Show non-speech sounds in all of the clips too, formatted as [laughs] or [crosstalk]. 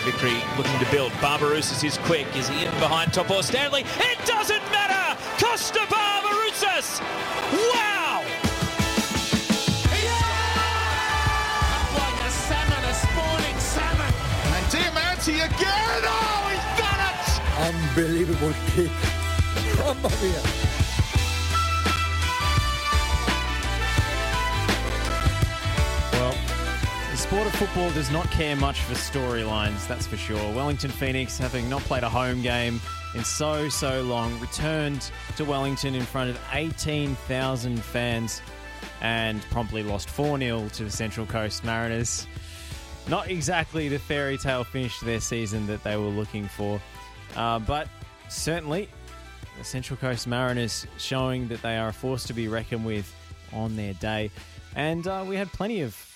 victory looking to build. Barbarouses is quick. Is he in behind Topor Stanley? It doesn't matter! Kosta Barbarouses! Wow! Yeah! Like a salmon, a spawning salmon. And Diamanti again! Oh, he's done it! Unbelievable kick. Mamma mia. Well, sport of football does not care much for storylines, that's for sure. Wellington Phoenix, having not played a home game in so, so long, returned to Wellington in front of 18,000 fans and promptly lost 4 0 to the Central Coast Mariners. Not exactly the fairy tale finish to their season that they were looking for, uh, but certainly the Central Coast Mariners showing that they are a force to be reckoned with on their day. And uh, we had plenty of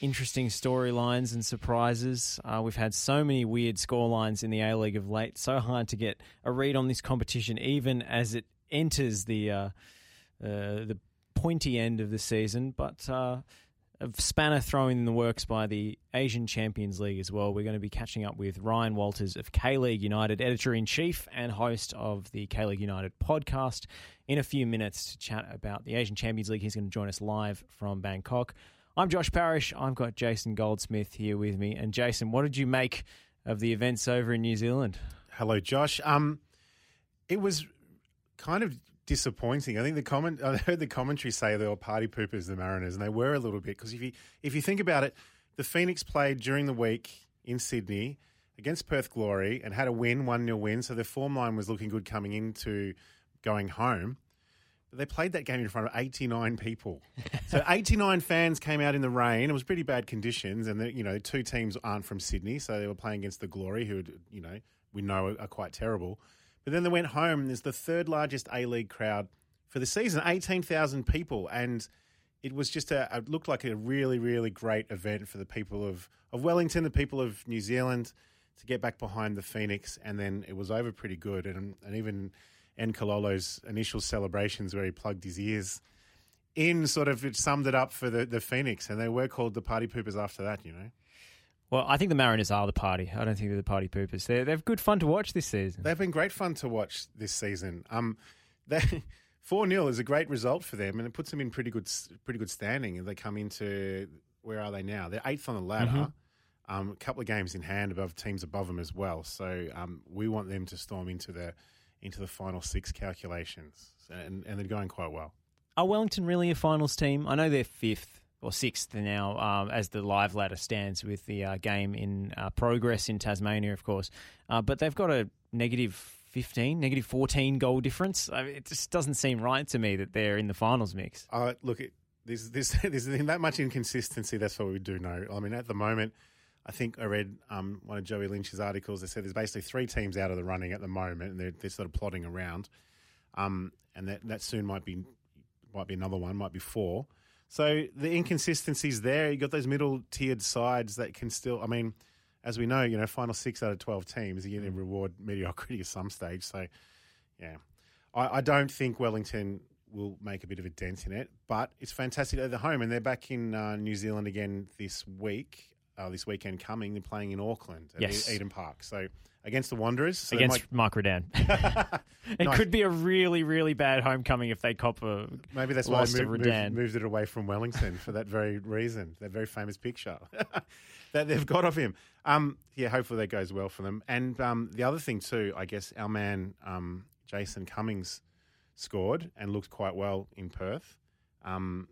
interesting storylines and surprises. Uh, we've had so many weird scorelines in the A League of late. So hard to get a read on this competition, even as it enters the uh, uh, the pointy end of the season. But uh, a spanner thrown in the works by the Asian Champions League as well. We're going to be catching up with Ryan Walters of K League United, editor in chief and host of the K League United podcast, in a few minutes to chat about the Asian Champions League. He's going to join us live from Bangkok. I'm Josh Parrish. I've got Jason Goldsmith here with me. And Jason, what did you make of the events over in New Zealand? Hello, Josh. Um, it was kind of disappointing. I think the comment I heard the commentary say they were party poopers, the Mariners, and they were a little bit because if you if you think about it, the Phoenix played during the week in Sydney against Perth Glory and had a win, one 0 win. So their form line was looking good coming into going home. They played that game in front of 89 people. So [laughs] 89 fans came out in the rain. It was pretty bad conditions. And, the, you know, two teams aren't from Sydney. So they were playing against the Glory, who, you know, we know are, quite terrible. But then they went home. There's the third largest A League crowd for the season 18,000 people. And it was just a, it looked like a really, really great event for the people of, of Wellington, the people of New Zealand to get back behind the Phoenix. And then it was over pretty good. And, and even and Kalolo's initial celebrations where he plugged his ears in sort of it summed it up for the, the Phoenix. And they were called the party poopers after that, you know. Well, I think the Mariners are the party. I don't think they're the party poopers. They're, they're good fun to watch this season. They've been great fun to watch this season. Um, they. [laughs] Four 0 is a great result for them, and it puts them in pretty good, pretty good standing. And they come into where are they now? They're eighth on the ladder, Mm-hmm. um, a couple of games in hand above teams above them as well. So um, we want them to storm into the into the final six calculations, and, and they're going quite well. Are Wellington really a finals team? I know they're fifth or sixth now um, as the live ladder stands with the uh, game in uh, progress in Tasmania, of course. Uh, but they've got a negative 15, negative 14 goal difference. I mean, it just doesn't seem right to me that they're in the finals mix. Uh, look, it, there's, there's, [laughs] there's that much inconsistency. That's what we do know. I mean, at the moment, I think I read um, one of Joey Lynch's articles that said there's basically three teams out of the running at the moment, and they're, they're sort of plodding around. Um, and that, that soon might be might be another one, might be four. So the inconsistencies there. You got those middle tiered sides that can still. I mean, as we know, you know, final six out of twelve teams, you're going to reward mediocrity at some stage. So, yeah, I, I don't think Wellington will make a bit of a dent in it, but it's fantastic at home and they're back in uh, New Zealand again this week. Uh, this weekend coming, they're playing in Auckland at Yes. Eden Park. So against the Wanderers, so against might- Marko Rudan. [laughs] it Nice. could be a really, really bad homecoming if they cop a Maybe that's why I to moved, moved it away from Wellington for that very reason, that very famous picture [laughs] that they've got of him. Um, yeah, hopefully that goes well for them. And um, the other thing too, I guess our man um, Jason Cummings scored and looked quite well in Perth. Um,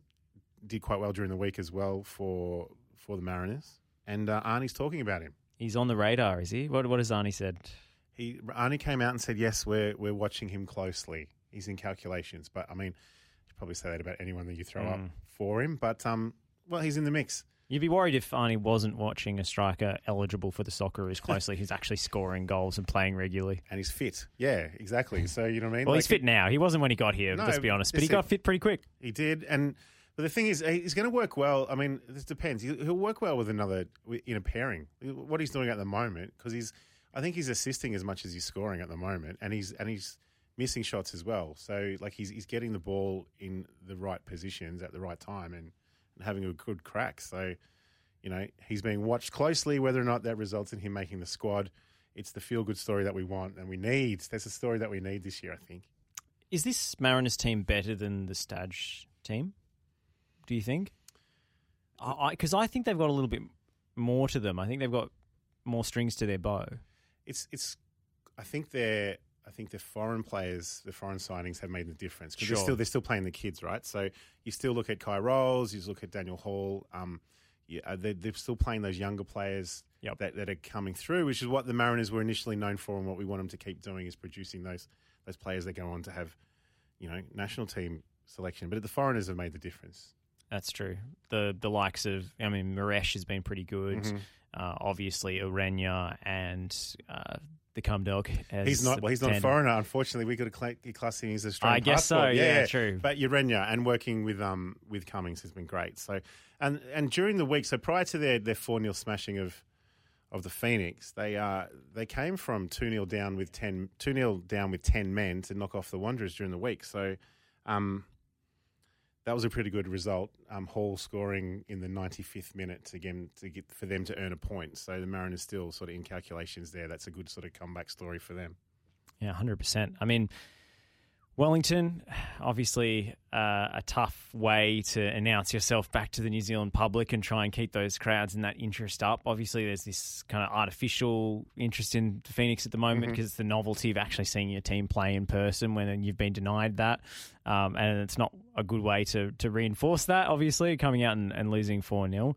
did quite well during the week as well for for the Mariners. And uh, Arnie's talking about him. He's on the radar, is he? What, what has Arnie said? He Arnie came out and said, "Yes, we're we're watching him closely. He's in calculations." But I mean, you probably say that about anyone that you throw up Mm. for him. But um, well, he's in the mix. You'd be worried if Arnie wasn't watching a striker eligible for the soccer Socceroos closely who's actually scoring goals and playing regularly. [laughs] And he's fit. Yeah, exactly. So you know what I mean. Well, he's fit now. He wasn't when he got here, No, let's be honest. But he got fit pretty quick. He did, and but the thing is, he's going to work well. I mean, this depends. He'll work well with another in a pairing. What he's doing at the moment, because he's, I think he's assisting as much as he's scoring at the moment, and he's and he's missing shots as well. So like he's he's getting the ball in the right positions at the right time and, and having a good crack. So You know, he's being watched closely. Whether or not that results in him making the squad, it's the feel good story that we want and we need. That's a story that we need this year, I think. Is this Mariners team better than the Stadge team? Do you think? Because I, I think they've got a little bit more to them. I think they've got more strings to their bow. It's it's. I think they're. I think the foreign players, the foreign signings, have made the difference because Sure. they're still they're still playing the kids, right? So you still look at Kye Rowles, you look at Daniel Hall. Um, yeah, uh, they're, they're still playing those younger players Yep. that, that are coming through, which is what the Mariners were initially known for, and what we want them to keep doing is producing those those players that go on to have, you know, national team selection. But the foreigners have made the difference. That's true. The the likes of I mean Moresche has been pretty good. Mm-hmm. Uh, obviously Urania and uh, the cum dog. He's not. Well, he's not a foreigner. Unfortunately, we could have classed him as a Australian I guess so, passport. yeah, true. But Urenia and working with um with Cummings has been great. So and and during the week, so prior to their their four 0 smashing of of the Phoenix, they uh they came from two 0 down with 10 2 0 down with ten men to knock off the Wanderers during the week. So um that was a pretty good result. Um, Hall scoring in the 95th minute get, to get for them to earn a point. So the Mariners still sort of in calculations there. That's a good sort of comeback story for them. Yeah, hundred percent. I mean, Wellington, obviously uh, a tough way to announce yourself back to the New Zealand public and try and keep those crowds and that interest up. Obviously, there's this kind of artificial interest in Phoenix at the moment because it's the novelty of actually seeing your team play in person when you've been denied that, um, and it's not a good way to to reinforce that. Obviously, coming out and, and losing four 0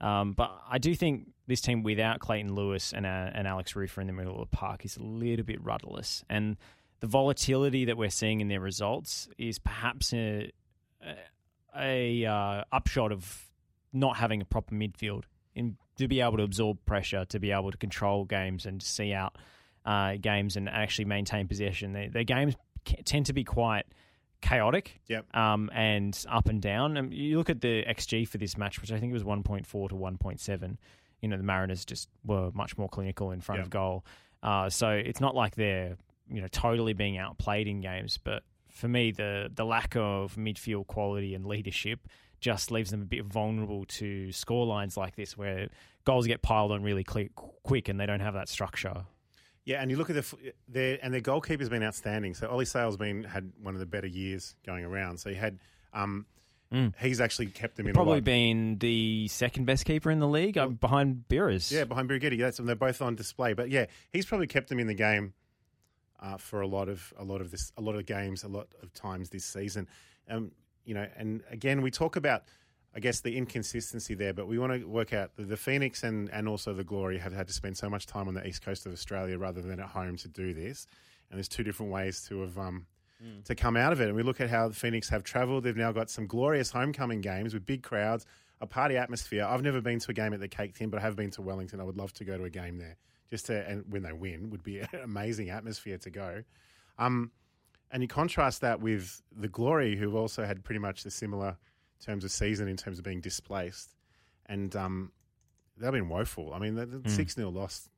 um, but I do think this team without Clayton Lewis and, uh, and Alex Rufer in the middle of the park is a little bit rudderless. And the volatility that we're seeing in their results is perhaps a, a uh, upshot of not having a proper midfield in, to be able to absorb pressure, to be able to control games and see out uh, games and actually maintain possession. Their, their games tend to be quite chaotic Yep. um, and up and down. Um, you look at the XG for this match, which I think it was 1.4 to 1.7. You know, the Mariners just were much more clinical in front Yep. of goal. Uh, so it's not like they're, you know, totally being outplayed in games. But for me, the, the lack of midfield quality and leadership just leaves them a bit vulnerable to score lines like this where goals get piled on really quick, quick and they don't have that structure. Yeah, and you look at the their and their goalkeeper's been outstanding. So Ollie Sail's been had one of the better years going around. So he had, um, he's actually kept them in Mm. Probably been the second best keeper in the league uh, behind Beerers. Yeah, behind Birighitti. That's and they're both on display. But yeah, he's probably kept them in the game uh, for a lot of a lot of this, a lot of games, a lot of times this season. Um, you know, and again, we talk about, I guess, the inconsistency there, but we want to work out the, the Phoenix and and also the Glory have had to spend so much time on the east coast of Australia rather than at home to do this. And there's two different ways to have um, to come out of it. And we look at how the Phoenix have travelled. They've now got some glorious homecoming games with big crowds, a party atmosphere. I've never been to a game at the Cake Tin, but I have been to Wellington. I would love to go to a game there. Just to, and when they win, would be [laughs] an amazing atmosphere to go. Um, and you contrast that with the Glory, who've also had pretty much the similar terms of season in terms of being displaced, and um, they've been woeful. I mean, the Hmm. six 0 loss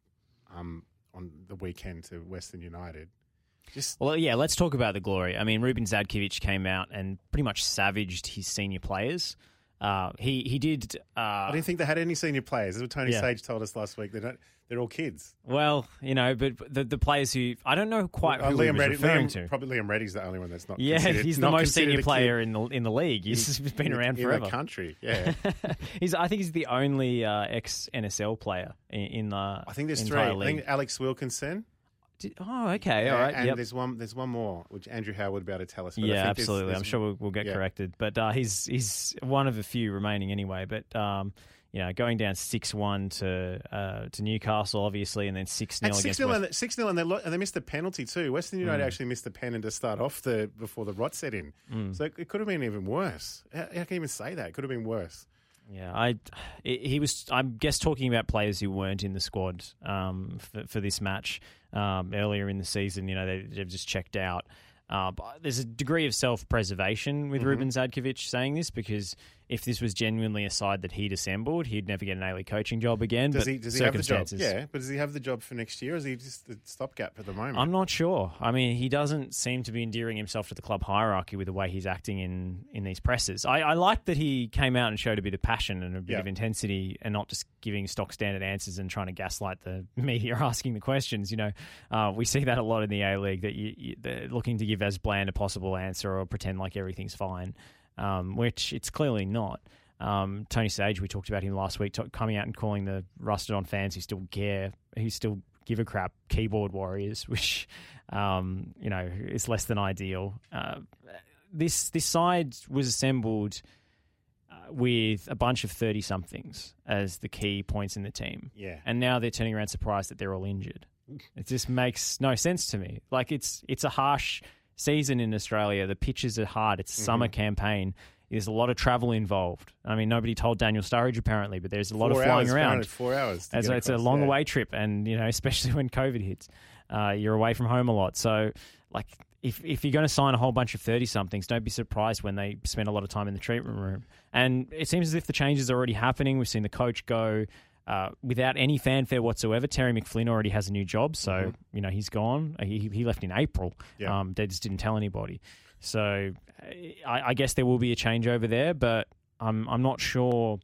um, on the weekend to Western United. Just Well, yeah, let's talk about the glory. I mean, Ruben Zadkovich came out and pretty much savaged his senior players. Uh, he he did. Uh, I didn't think they had any senior players. As what Tony Yeah. Sage told us last week, they don't. They're all kids. well, you know, but the the players who I don't know quite Uh, who he Liam was Reddy, referring Liam- to. probably Liam Reddy's the only one that's not. yeah, he's the most senior player in the in the league. He's been in the- around in forever. the country. [laughs] Yeah, he's I think he's the only uh, ex NSL player in, in the. I think there's three. entire I think Alex Wilkinson. Did- oh, okay, all right. and yep. there's one. There's one more, which Andrew Howard would be able to tell us. but I Yeah, think there's- absolutely. there's- I'm sure we'll, we'll get yeah. corrected, but uh, he's he's one of a few remaining anyway. But um, you know, going down six one to uh, to Newcastle, obviously, and then six 0 against six 0 and and they and they missed the penalty too. Western United Mm. actually missed a pen and to start off the before the rot set in. Mm. So it, it could have been even worse. How, how can you even say that? It could have been worse. Yeah, I he was. I guess talking about players who weren't in the squad um, for, for this match um, earlier in the season. You know, they, they've just checked out. Uh, but there's a degree of self-preservation with Ruben Zadkovich saying this because if this was genuinely a side that he'd assembled, he'd never get an A League coaching job again. Does but he? Does he have the job? circumstances. Yeah, but does he have the job for next year? Or is he just the stopgap at the moment? I'm not sure. I mean, he doesn't seem to be endearing himself to the club hierarchy with the way he's acting in, in these presses. I, I like that he came out and showed a bit of passion and a bit Yeah. of intensity and not just giving stock standard answers and trying to gaslight the [laughs] media asking the questions. You know, uh, we see that a lot in the A League that you, you, they're looking to give as bland a possible answer or pretend like everything's fine, um, which it's clearly not. Um, Tony Sage, we talked about him last week, t- coming out and calling the rusted on fans who still care, who still give a crap, keyboard warriors, [laughs] which um, you know is less than ideal. Uh, this this side was assembled uh, with a bunch of thirty somethings as the key points in the team, Yeah. and now they're turning around surprised that they're all injured. It just makes no sense to me. Like it's it's a harsh season in Australia. The pitches are hard. It's a summer campaign. There's a lot of travel involved. I mean, nobody told Daniel Sturridge apparently, but there's a lot Four of flying hours, around. Four hours. As it's a long yeah. away trip, and you know, [laughs] especially when COVID hits, uh, you're away from home a lot. So, like, if if you're going to sign a whole bunch of thirty somethings, don't be surprised when they spend a lot of time in the treatment room. And it seems as if the changes are already happening. We've seen the coach go. Uh, without any fanfare whatsoever, Terry McFlynn already has a new job, so you know he's gone. He, he left in April. Yeah. Um, they just didn't tell anybody. So I, I guess there will be a change over there, but I'm I'm not sure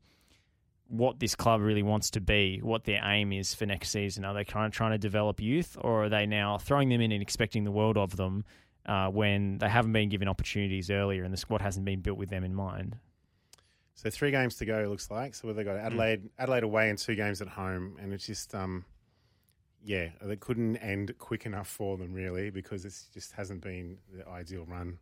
what this club really wants to be, what their aim is for next season. Are they kind of trying to develop youth, or are they now throwing them in and expecting the world of them uh, when they haven't been given opportunities earlier and the squad hasn't been built with them in mind? So three games to go. It looks like. So they got Hmm. Adelaide, Adelaide away, and two games at home, and it's just um, yeah, they couldn't end quick enough for them really because it just hasn't been the ideal run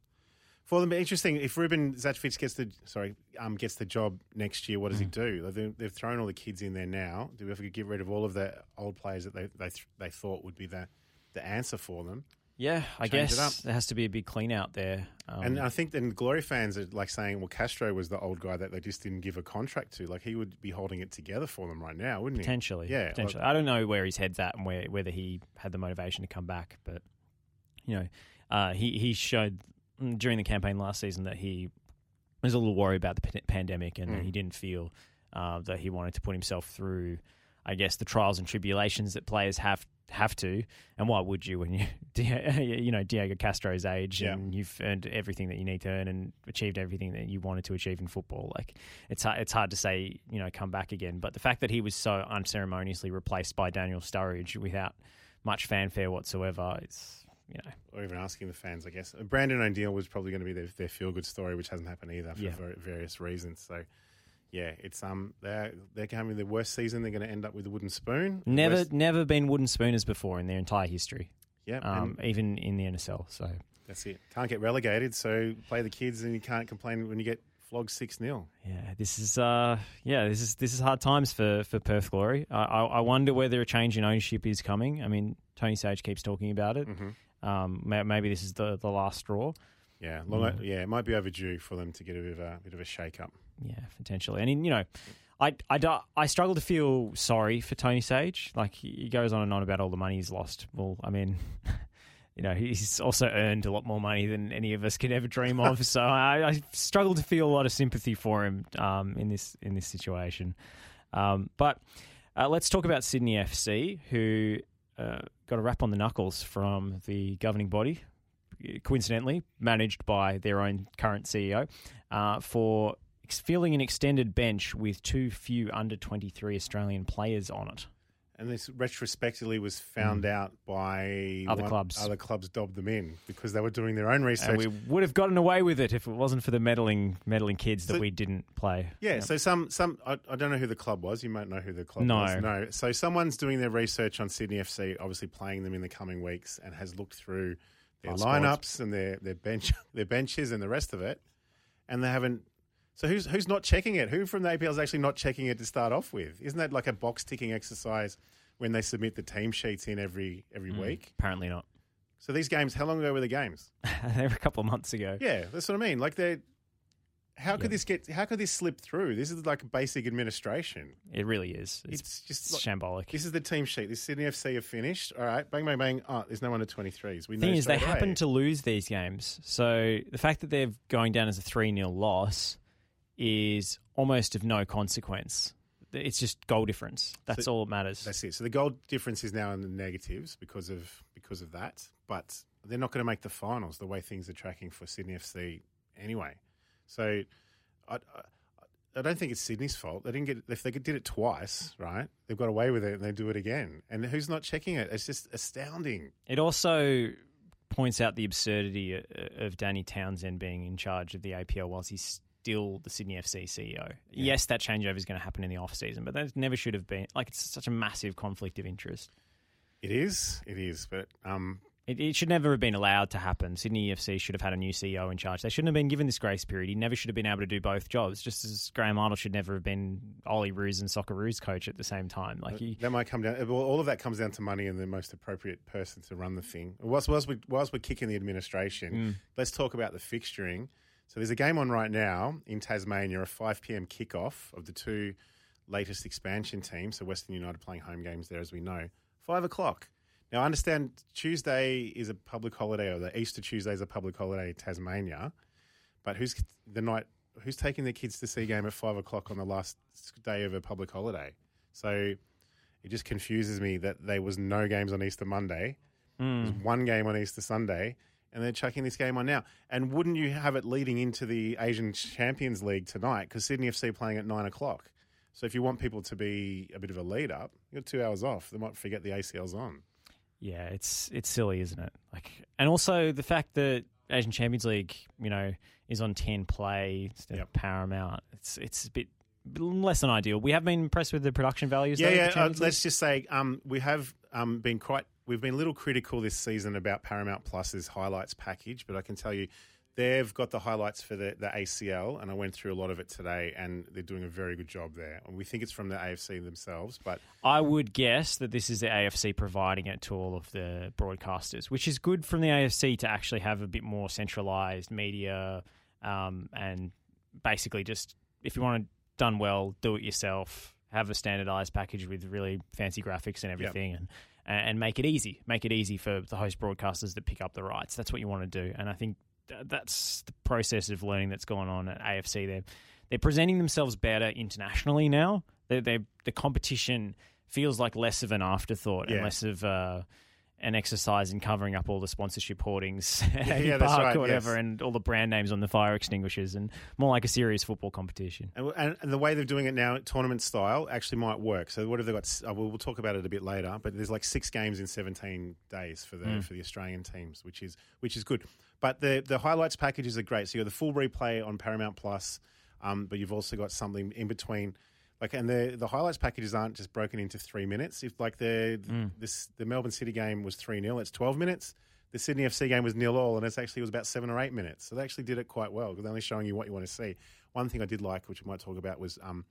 for them. But interesting if Ruben Zadkovich gets the sorry um gets the job next year, what does he Hmm. do? They've, they've thrown all the kids in there now. Do we have to get rid of all of the old players that they they they thought would be the the answer for them? Yeah, I guess there has to be a big clean out there. Um, And I think then Glory fans are like saying, well, Castro was the old guy that they just didn't give a contract to. Like he would be holding it together for them right now, wouldn't he? Potentially, Yeah, Potentially, I don't know where his head's at and where whether he had the motivation to come back, but you know, uh, he he showed during the campaign last season that he was a little worried about the pa- pandemic and Mm. he didn't feel uh, that he wanted to put himself through, I guess, the trials and tribulations that players have have to. And why would you when you [laughs] you know Diego Castro's age Yeah. and you've earned everything that you need to earn and achieved everything that you wanted to achieve in football? Like it's hard, it's hard to say you know come back again. But the fact that he was so unceremoniously replaced by Daniel Sturridge without much fanfare whatsoever, it's you know Or even asking the fans, I guess. Brandon O'Neill was probably going to be their, their feel good story, which hasn't happened either for Yeah. various reasons. So, yeah, it's um they're they're having the worst season. They're going to end up with a wooden spoon. never Worst- never been wooden spooners before in their entire history, yeah, um, and even in the NSL. So that's it. Can't get relegated, so play the kids, and you can't complain when you get flogged six 0 Yeah, this is uh, yeah, this is this is hard times for for Perth Glory. I, I, I wonder whether a change in ownership is coming. I mean, Tony Sage keeps talking about it. Mm-hmm. Um, may- maybe this is the the last straw. Yeah, long, yeah, it might be overdue for them to get a bit of a bit of a shake up. Yeah, potentially. And in, you know, I, I, I struggle to feel sorry for Tony Sage. Like he goes on and on about all the money he's lost. Well, I mean. [laughs] You know, he's also earned a lot more money than any of us could ever dream of. [laughs] so I, I struggle to feel a lot of sympathy for him um, in this in this situation. Um, but uh, let's talk about Sydney FC, who uh, got a rap on the knuckles from the governing body, coincidentally managed by their own current CEO, uh, for filling an extended bench with too few under 23 Australian players on it. And this retrospectively was found out by Mm. Other clubs. Other clubs dobbed them in because they were doing their own research. And we would have gotten away with it if it wasn't for the meddling, meddling kids that we didn't play. Yeah, Yep. so some some I, I don't know who the club was. You might know who the club No. was. No. So someone's doing their research on Sydney FC, obviously playing them in the coming weeks, and has looked through their lineups and their their bench [laughs] their benches and the rest of it, and they haven't. So who's who's not checking it? Who from the APL is actually not checking it to start off with? Isn't that like a box ticking exercise when they submit the team sheets in every every Mm. week? Apparently not. So these games, how long ago were the games? [laughs] they were a couple of months ago. Yeah, that's what I mean. Like they, how could Yeah. this get? How could this slip through? This is like basic administration. It really is. It's, It's just like- shambolic. This is the team sheet. This Sydney FC have finished. All right, bang, bang, bang. Oh, there's no one under 23s. We thing is, they straight happen to lose these games. So the fact that they're going down as a 3 0 loss is almost of no consequence. It's just goal difference. That's So- all that matters. That's it. So the goal difference is now in the negatives because of because of that. But they're not going to make the finals the way things are tracking for Sydney FC anyway. So I, I, I don't think it's Sydney's fault. They didn't get if they did it twice, right? They've got away with it and they do it again. And who's not checking it? It's just astounding. It also points out the absurdity uh, of Danny Townsend being in charge of the APL whilst he's still the Sydney FC CEO. Yes, that changeover is going to happen in the off season, but that never should have been. Like, it's such a massive conflict of interest. It is, it is. But um, It, it should never have been allowed to happen. Sydney FC should have had a new CEO in charge. They shouldn't have been given this grace period. He never should have been able to do both jobs. Just as Graham Arnold should never have been Olyroos and Soccer Socceroos coach at the same time. Like he, that might come down. Well, all of that comes down to money and the most appropriate person to run the thing. Whilst, whilst, we, whilst we're kicking the administration, let's talk about the fixturing. So there's a game on right now in Tasmania, a 5 p.m. kickoff of the two latest expansion teams. So Western United playing home games there, as we know. Five o'clock. Now I understand Tuesday is a public holiday, or the Easter Tuesday is a public holiday in Tasmania. But who's the night? Who's taking their kids to see a game at five o'clock on the last day of a public holiday? So it just confuses me that there was no games on Easter Monday. Hmm. There's one game on Easter Sunday, and they're chucking this game on now. And wouldn't you have it leading into the Asian Champions League tonight? Because Sydney FC playing at nine o'clock. So if you want people to be a bit of a lead up, you got two hours off. They might forget the ACL's on. Yeah, it's it's silly, isn't it? Like, and also the fact that Asian Champions League, you know, is on ten play instead Yep. of Paramount. It's it's a bit less than ideal. We have been impressed with the production values. Yeah, though, yeah. Uh, let's just say um, we have um, been quite. We've been a little critical this season about Paramount Plus's highlights package, but I can tell you they've got the highlights for the, the ACL, and I went through a lot of it today, and they're doing a very good job there. And we think it's from the AFC themselves, but I would guess that this is the AFC providing it to all of the broadcasters, which is good from the AFC to actually have a bit more centralized media um, and basically just if you want it done well, do it yourself. Have a standardized package with really fancy graphics and everything, and and make it easy. Make it easy for the host broadcasters that pick up the rights. That's what you want to do, and I think that's the process of learning that's going on at AFC. They're they're presenting themselves better internationally now. They they the competition feels like less of an afterthought and less of uh, an exercise in covering up all the sponsorship hoardings at [laughs] Yeah, Park right, or whatever, yes. and all the brand names on the fire extinguishers, and more like a serious football competition. And, and, and the way they're doing it now, tournament style, actually might work. So what have they got? Uh, we'll, we'll talk about it a bit later. But there's like six games in 17 days for the for the Australian teams, which is which is good. But the the highlights packages are great. So you got the full replay on Paramount Plus, um, but you've also got something in between. Like and the the highlights packages aren't just broken into three minutes. If like the this the Melbourne City game was three 0 it's twelve minutes. The Sydney FC game was nil all, and it's actually it was about seven or eight minutes. So they actually did it quite well because they're only showing you what you want to see. One thing I did like, which we might talk about, was um,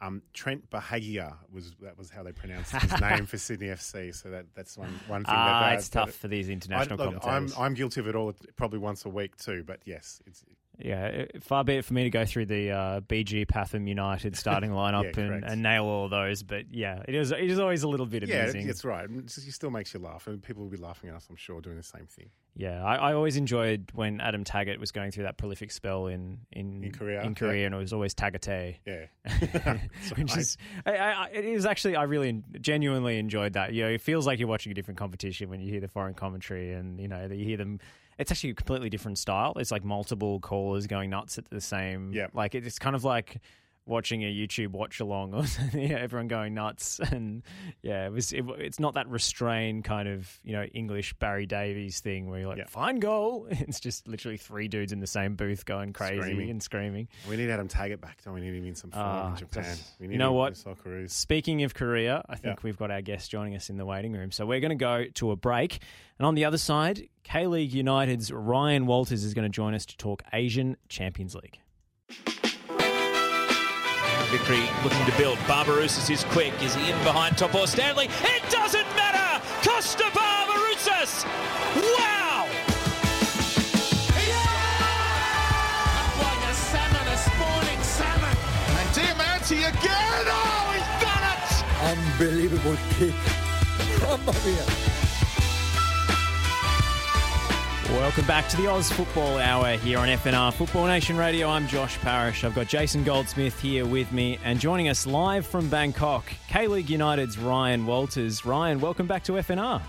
um, Trent Bahagia was that was how they pronounced his [laughs] name for Sydney FC. So that that's one one thing. Ah, that, uh, it's that- tough for these I, international look, I'm. I'm guilty of it all, probably once a week too. But yes, it's Yeah, far be it for me to go through the uh, BG Pathum United [laughs] starting lineup Yeah, and, and nail all those, but yeah, it is it is always a little bit yeah, amusing. it's right. It still makes you laugh, and people will be laughing at us. I'm sure doing the same thing. Yeah, I, I always enjoyed when Adam Taggart was going through that prolific spell in in, In Korea, in Korea, and it was always Taggate. Yeah, [laughs] [laughs] Which is, I, I, it is actually, I really genuinely enjoyed that. You know, it feels like you're watching a different competition when you hear the foreign commentary, and you know, you hear them. It's actually a completely different style. It's like multiple callers going nuts at the same. Yeah. Like it's kind of like watching a YouTube watch along, or [laughs] yeah, everyone going nuts, [laughs] and yeah, it was. It, it's not that restrained kind of you know English Barry Davies thing where you're like Yep. fine goal. [laughs] It's just literally three dudes in the same booth going crazy Screaming. and screaming. we need Adam Taggart back. Don't we need him in some form Ah, in Japan? just- We you know what? Speaking of Korea, I think Yeah. we've got our guest joining us in the waiting room. So we're going to go to a break. And on the other side, K League United's Ryan Walters is going to join us to talk Asian Champions League. Victory looking to build. Barbarouses is quick. Is he in behind Topor Stanley? It doesn't matter! Kosta Barbarouses! Wow! Yeah! Like a salmon, a spawning salmon. And Diamanti again. Oh, he's done it. Unbelievable kick. Mamma mia. Welcome back to the Oz Football Hour here on FNR Football Nation Radio. I'm Josh Parrish. I've got Jason Goldsmith here with me, and joining us live from Bangkok, K League United's Ryan Walters. Ryan, welcome back to FNR.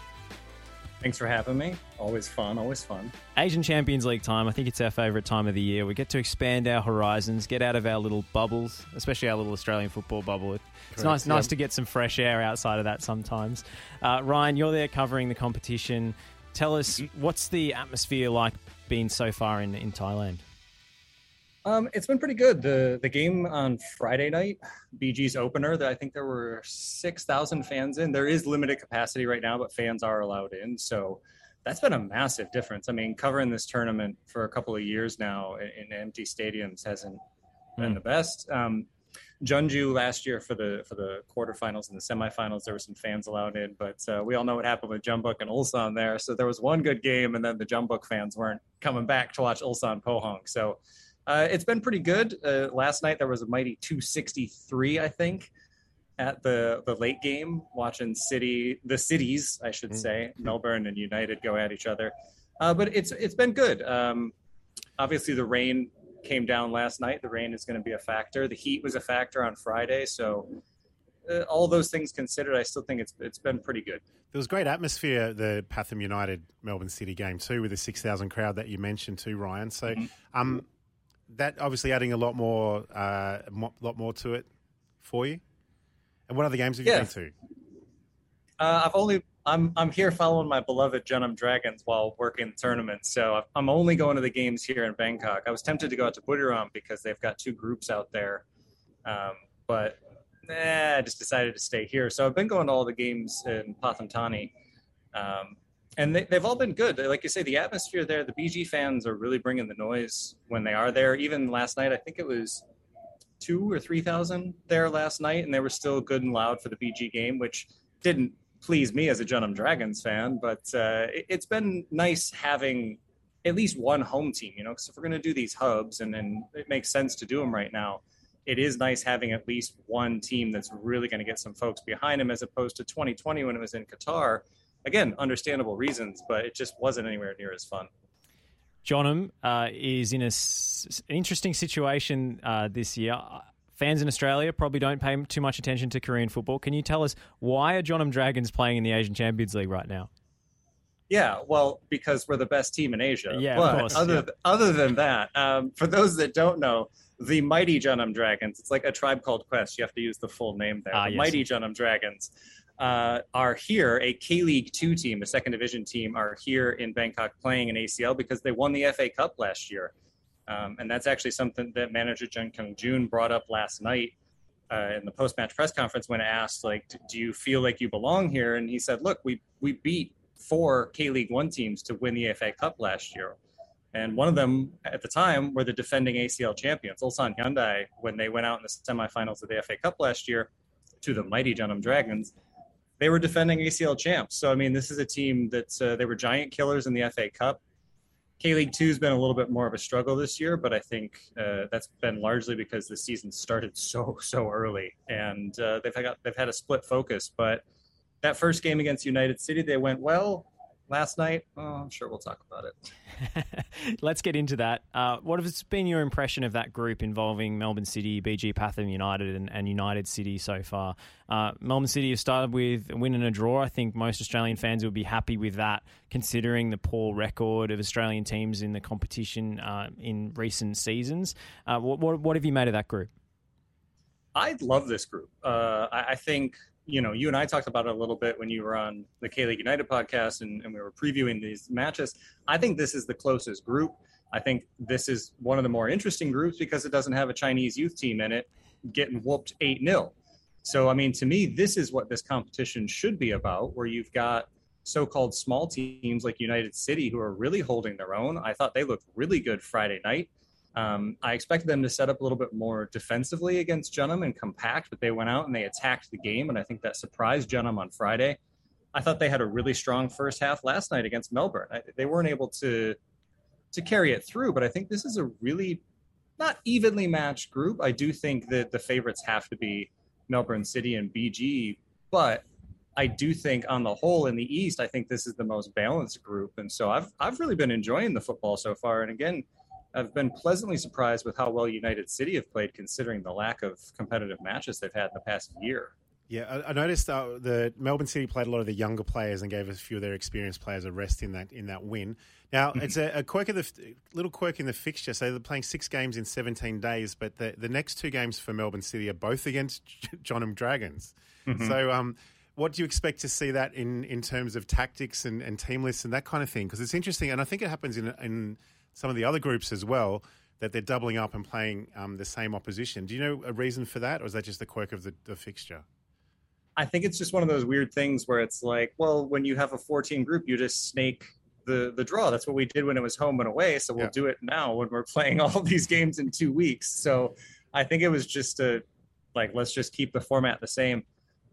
Thanks for having me. Always fun, always fun. Asian Champions League time. I think it's our favourite time of the year. We get to expand our horizons, get out of our little bubbles, especially our little Australian football bubble. It's Correct, nice, nice to get some fresh air outside of that sometimes. Uh, Ryan, you're there covering the competition. Tell us what's the atmosphere like being so far in, in Thailand? Um, it's been pretty good. The the game on Friday night, BG's opener, that I think there were six thousand fans in. There is limited capacity right now, but fans are allowed in. So that's been a massive difference. I mean, covering this tournament for a couple of years now in, in empty stadiums hasn't been the best. Um, Jeonju last year for the for the quarterfinals and the semifinals, there were some fans allowed in, but uh, we all know what happened with Jeonbuk and Ulsan there. So there was one good game, and then the Jeonbuk fans weren't coming back to watch Ulsan Pohang. So uh, it's been pretty good. Uh, last night there was a mighty 263, I think, at the the late game, watching City the cities, I should say, Melbourne and United go at each other. Uh, but it's it's been good. Um, obviously, the rain came down last night. The rain is going to be a factor. The heat was a factor on Friday. So uh, all those things considered, I still think it's it's been pretty good. There was great atmosphere the Pathum United Melbourne City game too, with the six thousand crowd that you mentioned too, Ryan. So, um, that obviously adding a lot more, uh, mo- lot more to it for you. And what other games have you Yeah. been to? Uh, I've only I'm I'm here following my beloved Jeonnam Dragons while working tournaments. so I'm only going to the games here in Bangkok. I was tempted to go out to Buriram because they've got two groups out there, um, but eh, I just decided to stay here. So I've been going to all the games in Pathum Thani, um, and they, they've all been good. Like you say, the atmosphere there, the BG fans are really bringing the noise when they are there. Even last night, I think it was two or three thousand there last night, and they were still good and loud for the BG game, which didn't please me as a Jeonnam Dragons fan. But uh, it, it's been nice having at least one home team, you know, because if we're going to do these hubs, and, and it makes sense to do them right now. It is nice having at least one team that's really going to get some folks behind them, as opposed to 2020 when it was in Qatar. Again, understandable reasons, but it just wasn't anywhere near as fun. Jeonnam uh, is in a s- interesting situation uh, this year. Fans in Australia probably don't pay too much attention to Korean football. Can you tell us why are Jeonnam Dragons playing in the Asian Champions League right now? Yeah, well, because we're the best team in Asia. Yeah, of course, Other yeah. th- other than that, um, for those that don't know, the mighty Jeonnam Dragons. It's like a tribe called Quest. You have to use the full name there. Ah, the yes. mighty Jeonnam Dragons uh, are here. A K League Two team, a second division team, are here in Bangkok playing in ACL because they won the FA Cup last year, um, and that's actually something that manager Jeon Kyung Jun brought up last night uh, in the post-match press conference when asked, like, do you feel like you belong here? And he said, look, we we beat four K League One teams to win the FA Cup last year, and one of them at the time were the defending ACL champions, Ulsan Hyundai, when they went out in the semifinals of the FA Cup last year to the mighty Jeonnam Dragons. They were defending ACL champs. So I mean, this is a team that uh, they were giant killers in the FA Cup. K League Two has been a little bit more of a struggle this year, but I think uh, that's been largely because the season started [laughs] so so early, and uh, they've got they've had a split focus. But that first game against United City, they went well. Last night, oh, I'm sure we'll talk about it. [laughs] Let's get into that. Uh, what has been your impression of that group involving Melbourne City, BG Pathum United, and, and United City so far? Uh, Melbourne City have started with a win and a draw. I think most Australian fans would be happy with that, considering the poor record of Australian teams in the competition uh, in recent seasons. Uh, what, what, what have you made of that group? I love this group. Uh, I, I think you know you and I talked about it a little bit when you were on the K League United podcast and, and we were previewing these matches. I think this is the closest group. I think this is one of the more interesting groups because it doesn't have a Chinese youth team in it getting whooped eight 0 So I mean, to me, this is what this competition should be about, where you've got so-called small teams like United City who are really holding their own. I thought they looked really good Friday night. Um, I expected them to set up a little bit more defensively against Jeonnam and compact, but they went out and they attacked the game, and I think that surprised Jeonnam on Friday. I thought they had a really strong first half last night against Melbourne. I, they weren't able to to carry it through, but I think this is a really not evenly matched group. I do think that the favorites have to be Melbourne City and BG, but I do think on the whole in the East, I think this is the most balanced group, and so I've I've really been enjoying the football so far. And again, I've been pleasantly surprised with how well United City have played, considering the lack of competitive matches they've had in the past year. Yeah, I, I noticed uh, the Melbourne City played a lot of the younger players and gave a few of their experienced players a rest in that in that win. Now Mm-hmm. it's a, a quirk of the little quirk in the fixture. So they're playing six games in seventeen days, but the the next two games for Melbourne City are both against Jeonnam Dragons. Mm-hmm. So, um, what do you expect to see that in in terms of tactics and, and team lists and that kind of thing? Because it's interesting, and I think it happens in in some of the other groups as well. That they're doubling up and playing um, the same opposition. Do you know a reason for that, or is that just the quirk of the, the fixture? I think it's just one of those weird things where it's like, well, when you have a 14 group, you just snake the the draw. That's what we did when it was home and away. So we'll Yeah. do it now when we're playing [laughs] all these games in two weeks. So I think it was just a like let's just keep the format the same.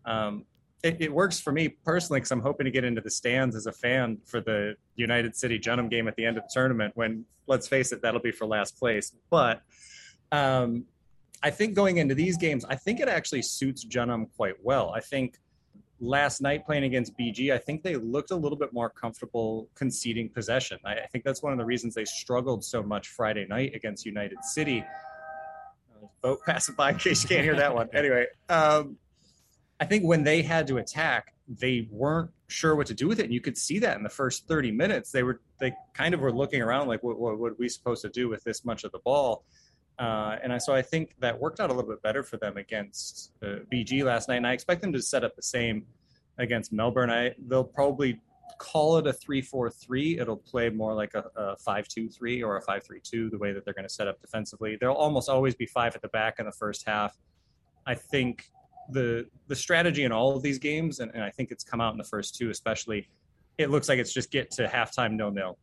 Um, it, it works for me personally because I'm hoping to get into the stands as a fan for the United City Jeonnam game at the end of the tournament. When let's face it, that'll be for last place. But um, I think going into these games, I think it actually suits Jeonnam quite well. I think last night playing against BG, I think they looked a little bit more comfortable conceding possession. I, I think that's one of the reasons they struggled so much Friday night against United City. Uh, Boat [laughs] passing by in case you can't hear that one. [laughs] Anyway, um, I think when they had to attack, they weren't sure what to do with it, and you could see that in the first 30 minutes. They were they kind of were looking around like, what, what, what are we supposed to do with this much of the ball? Uh, and I, so I think that worked out a little bit better for them against uh, BG last night. And I expect them to set up the same against Melbourne. I they'll probably call it a three-four-three. It'll play more like a, a five-two-three or a five-three-two. The way that they're going to set up defensively, there'll almost always be five at the back in the first half. I think the the strategy in all of these games, and, and I think it's come out in the first two especially. It looks like it's just get to halftime no nil,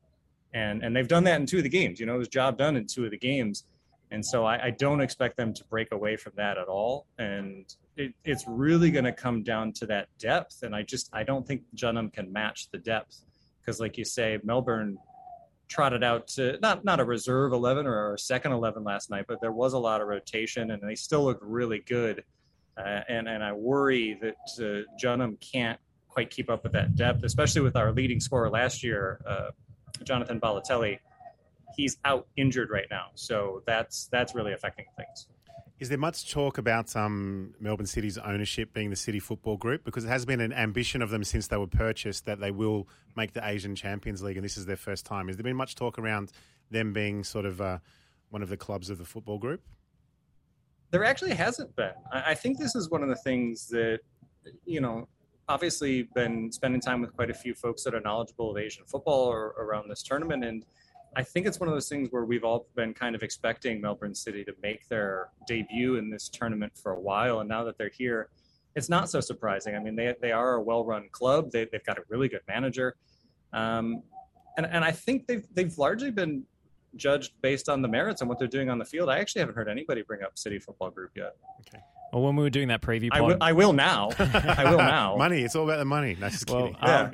and and they've done that in two of the games. You know, it was job done in two of the games. And so I, I don't expect them to break away from that at all. And it, it's really going to come down to that depth. And I just I don't think Jeonnam can match the depth because, like you say, Melbourne trotted out to not not a reserve eleven or a second eleven last night, but there was a lot of rotation, and they still look really good. Uh, and and I worry that uh, can't quite keep up with that depth, especially with our leading scorer last year, uh, Jonathan Balotelli he's out injured right now. So that's that's really affecting things. Is there much talk about um, Melbourne City's ownership being the City Football Group? Because it has been an ambition of them since they were purchased that they will make the Asian Champions League, and this is their first time. Has there been much talk around them being sort of uh, one of the clubs of the football group? There actually hasn't been. I, I think this is one of the things that, you know, obviously been spending time with quite a few folks that are knowledgeable of Asian football or around this tournament. And I think it's one of those things where we've all been kind of expecting Melbourne City to make their debut in this tournament for a while. And now that they're here, it's not so surprising. I mean, they, they are a well run club, they, they've got a really good manager. Um, and, and I think they've, they've largely been judged based on the merits and what they're doing on the field. I actually haven't heard anybody bring up City Football Group yet. Okay. Well, when we were doing that preview I pod, will, will now. I will now. [laughs] Money. It's all about the money. No, just Well, kidding. um,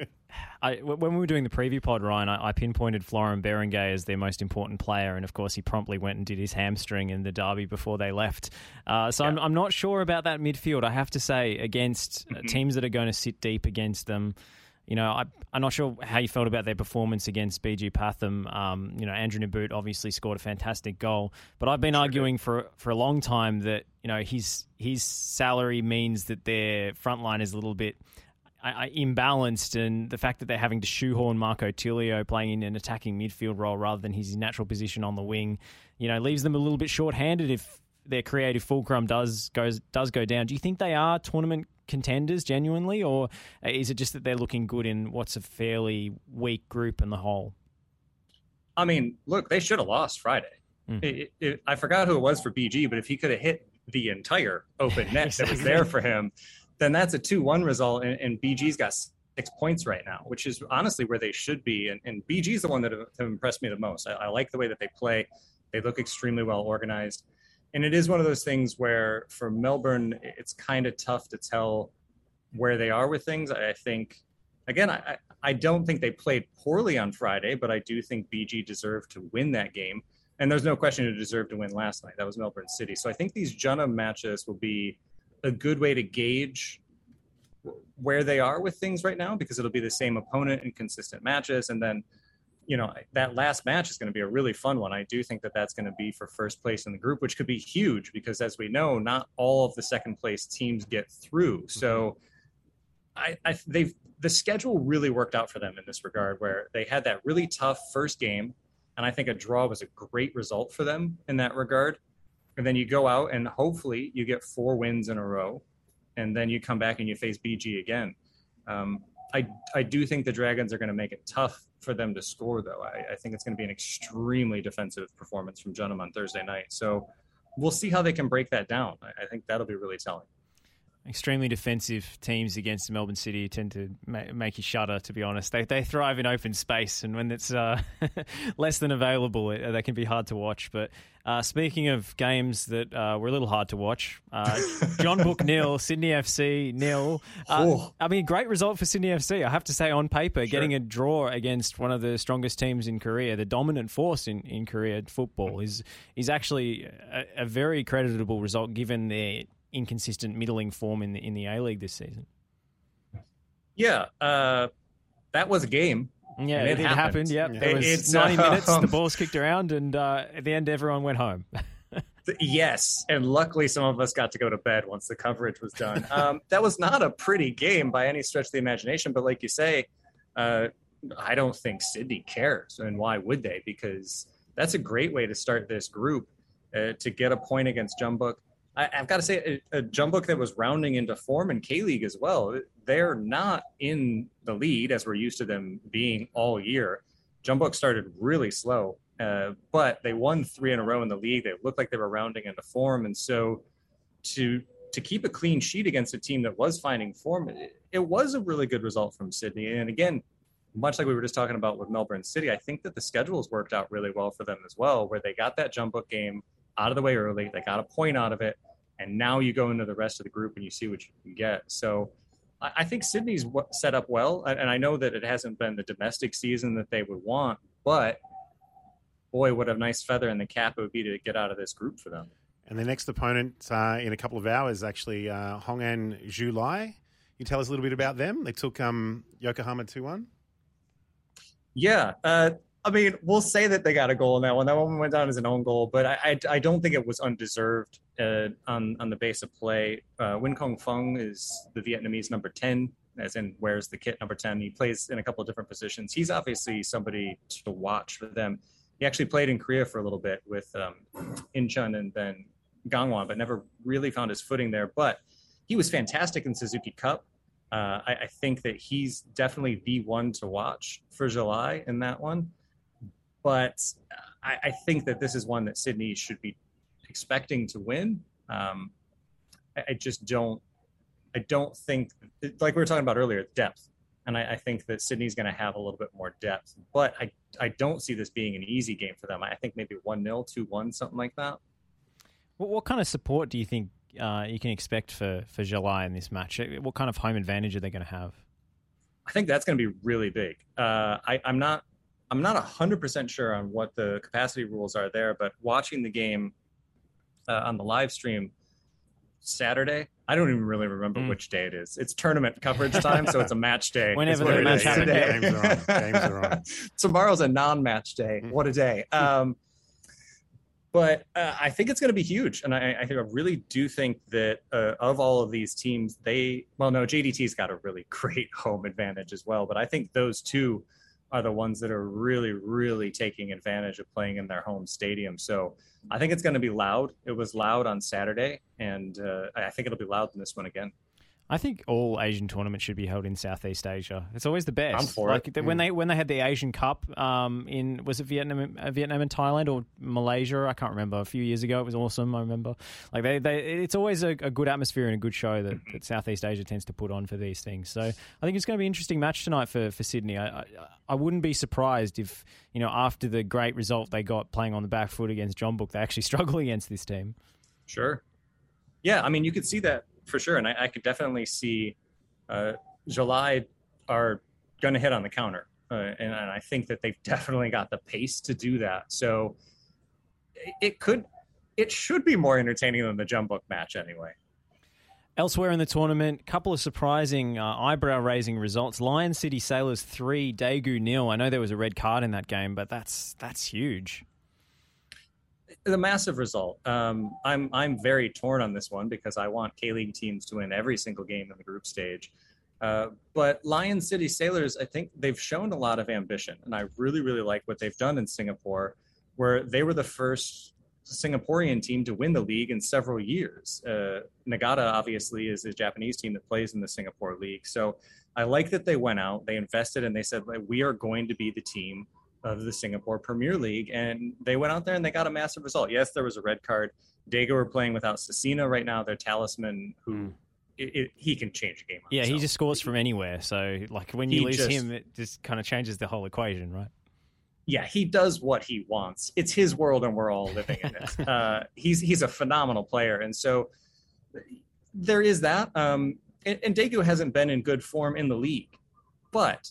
I, when we were doing the preview pod, Ryan, I, I pinpointed Florin Berenguer as their most important player, and of course, he promptly went and did his hamstring in the derby before they left. Uh, so I'm, I'm not sure about that midfield. I have to say, against uh, teams that are going to sit deep against them. You know, I, I'm not sure how you felt about their performance against BG Pathum. Um, you know, Andrew Nabbout obviously scored a fantastic goal, but I've been arguing for for a long time that you know his his salary means that their front line is a little bit I, I, imbalanced, and the fact that they're having to shoehorn Marco Tilio playing in an attacking midfield role rather than his natural position on the wing, you know, leaves them a little bit short-handed if their creative fulcrum does goes does go down. Do you think they are tournament contenders genuinely, or is it just that they're looking good in what's a fairly weak group in the whole? I mean, look, they should have lost Friday. Mm. It, it, I forgot who it was for BG, but if he could have hit the entire open net that was there for him, [laughs] then that's a 2 1 result. And, and, BG's got six points right now, which is honestly where they should be. And, and BG's the one that have, have impressed me the most. I, I, like the way that they play, they look extremely well organized. And it is one of those things where for Melbourne, it's kind of tough to tell where they are with things. I think, again, I, I don't think they played poorly on Friday, but I do think BG deserved to win that game. And there's no question who deserved to win last night. That was Melbourne City. So I think these Jeonnam matches will be a good way to gauge where they are with things right now because it'll be the same opponent in consistent matches, and then you know that last match is going to be a really fun one. I do think that that's going to be for first place in the group, which could be huge because, as we know, not all of the second place teams get through. So, I, I they've the schedule really worked out for them in this regard, where they had that really tough first game, and I think a draw was a great result for them in that regard. And then you go out and hopefully you get four wins in a row, and then you come back and you face BG again. Um, I I do think the Dragons are going to make it tough for them to score, though. I, I think it's going to be an extremely defensive performance from Jeonnam on Thursday night. So we'll see how they can break that down. I, I think that'll be really telling extremely defensive teams against Melbourne City tend to ma- make you shudder. To be honest, they they thrive in open space, and when it's uh, [laughs] less than available, it, they can be hard to watch. But uh, speaking of games that uh, were a little hard to watch, uh, Jeonbuk [laughs] nil, Sydney FC nil. Uh, oh. I mean, great result for Sydney FC. I have to say, on paper, sure. getting a draw against one of the strongest teams in Korea, the dominant force in, in Korea football, is is actually a, a very creditable result given their inconsistent middling form in the in the A League this season. Yeah, uh, that was a game. Yeah, it, it, happened. happened yep. Yeah. There was it's, 90 uh, minutes, the [laughs] ball's kicked around, and uh, at the end, everyone went home. [laughs] yes, and luckily, some of us got to go to bed once the coverage was done. Um, that was not a pretty game by any stretch of the imagination, but like you say, uh, I don't think Sydney cares, and why would they? Because that's a great way to start this group uh, to get a point against Jeonbuk I, have got to say, a, a Jeonbuk that was rounding into form in K League as well. They're not in the lead as we're used to them being all year. Jeonbuk started really slow, uh, but they won three in a row in the league. They looked like they were rounding into form, and so to to keep a clean sheet against a team that was finding form, it, it was a really good result from Sydney. And again, much like we were just talking about with Melbourne City, I think that the schedules worked out really well for them as well, where they got that Jeonbuk game out of the way early. They got a point out of it, and now you go into the rest of the group and you see what you can get. So I think Sydney's set up well, and I know that it hasn't been the domestic season that they would want, but boy, what a nice feather in the cap it would be to get out of this group for them. And the next opponent uh, in a couple of hours, actually, uh, Hoang Anh Gia Lai. You tell us a little bit about them. They took um, Yokohama two one. Yeah, uh, I mean, we'll say that they got a goal in that one. That one went down as an own goal, but I, I, I don't think it was undeserved uh, on on the base of play. Uh, Nguyen Cong Phuong is the Vietnamese number ten, as in wears the kit number ten. He plays in a couple of different positions. He's obviously somebody to watch for them. He actually played in Korea for a little bit with um, Incheon and then Gangwon, but never really found his footing there. But he was fantastic in Suzuki Cup. Uh, I, I, think that he's definitely the one to watch for Gia Lai in that one. But I, I think that this is one that Sydney should be expecting to win. Um, I, I, just don't. I don't think, like we were talking about earlier, depth, and I, I think that Sydney's going to have a little bit more depth. But I, I don't see this being an easy game for them. I think maybe one 0 two one, something like that. What, what kind of support do you think uh, you can expect for for Gia Lai in this match? What kind of home advantage are they going to have? I think that's going to be really big. Uh, I, I'm not I'm not 100% sure on what the capacity rules are there, but watching the game uh, on the live stream Saturday. I don't even really remember mm. which day it is. It's tournament coverage time, so it's a match day. [laughs] Whenever the match happens, games are on. Games are on. [laughs] Tomorrow's a non-match day. Mm. What a day! Um, but uh, I think it's going to be huge, and I, I, really do think that uh, of all of these teams, they well, no, JDT's got a really [laughs] great home advantage as well. But I think those two are the ones that are really, really taking advantage of playing in their home stadium. So I think it's going to be loud. It was loud on Saturday, and uh, I think it'll be loud in this one again. I think all Asian tournaments should be held in Southeast Asia. It's always the best. I'm for like it. when mm. they when they had the Asian Cup um, in was it Vietnam, uh, Vietnam and Thailand or Malaysia? I can't remember. A few years ago, it was awesome. I remember. Like they, they it's always a, a good atmosphere and a good show that, that, Southeast Asia tends to put on for these things. So I think it's going to be an interesting match tonight for for Sydney. I, I, I wouldn't be surprised if you know after the great result they got playing on the back foot against Jeonbuk, they actually [laughs] struggle against this team. Sure. Yeah, I mean you could see that for sure, and I, I could definitely see uh, Gia Lai are going to hit on the counter. Uh, and, and, I think that they've definitely got the pace to do that. So it, could, it should be more entertaining than the Jeonbuk match anyway. Elsewhere in the tournament, a couple of surprising uh, eyebrow-raising results. Lion City Sailors three, Daegu nil. I know there was a red card in that game, but that's that's huge. The massive result. Um, I'm I'm very torn on this one because I want K League teams to win every single game in the group stage. Uh, but Lion City Sailors, I think they've shown a lot of ambition, and I really really like what they've done in Singapore, where they were the first Singaporean team to win the league in several years. Uh, Niigata obviously is a Japanese team that plays in the Singapore league, so I like that they went out, they invested, and they said we are going to be the team of the Singapore Premier League, and they went out there and they got a massive result. Yes, there was a red card. Daegu are playing without Cesinha right now, their talisman, who mm. it, it, he can change a game. yeah, himself. he just scores from anywhere. So like when you he lose just, him, it just kind of changes the whole equation, right? yeah, he does what he wants. It's his world, and we're all living in it. [laughs] uh, he's he's a phenomenal player, and so there is that. Um, and, and Daegu hasn't been in good form in the league, but